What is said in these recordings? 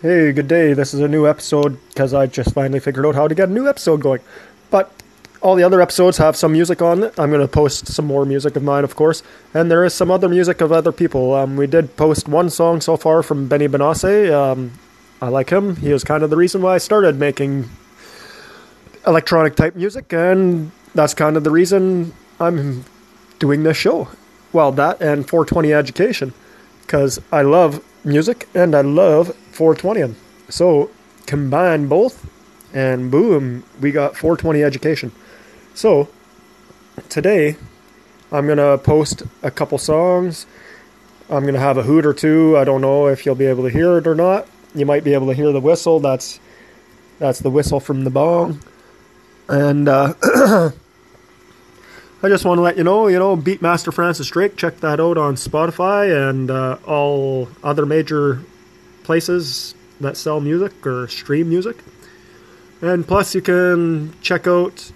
Hey, good day. This is a new episode because I just finally figured out how to get a new episode going. But all the other episodes have some music on. I'm going to post some more music of mine, of course. And there is some other music of other people. Um, we did post one song so far from Benny Benassi. Um, I like him. He is kind of the reason why I started making electronic type music, and that's kind of the reason I'm doing this show. Well, that and 420 education, because I love music and I love 420. So combine both, and boom, we got 420 education. So today, I'm gonna post a couple songs. I'm gonna have a hoot or two. I don't know if you'll be able to hear it or not. You might be able to hear the whistle. That's that's the whistle from the bong. And uh, I just want to let you know, you know, Beatmaster Francis Drake. Check that out on Spotify and uh, all other major places that sell music or stream music. And plus, you can check out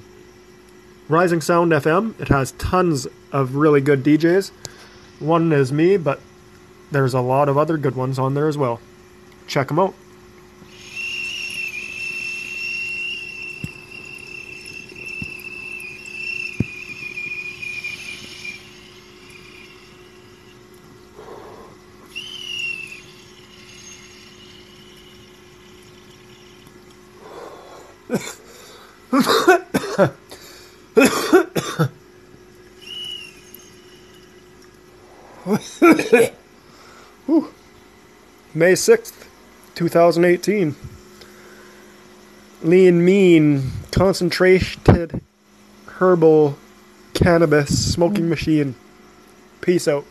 Rising Sound FM. It has tons of really good DJs. One is me, but there's a lot of other good ones on there as well. Check them out. May 6th, 2018. Lean Mean Concentrated Herbal Cannabis Smoking mm. Machine. Peace out.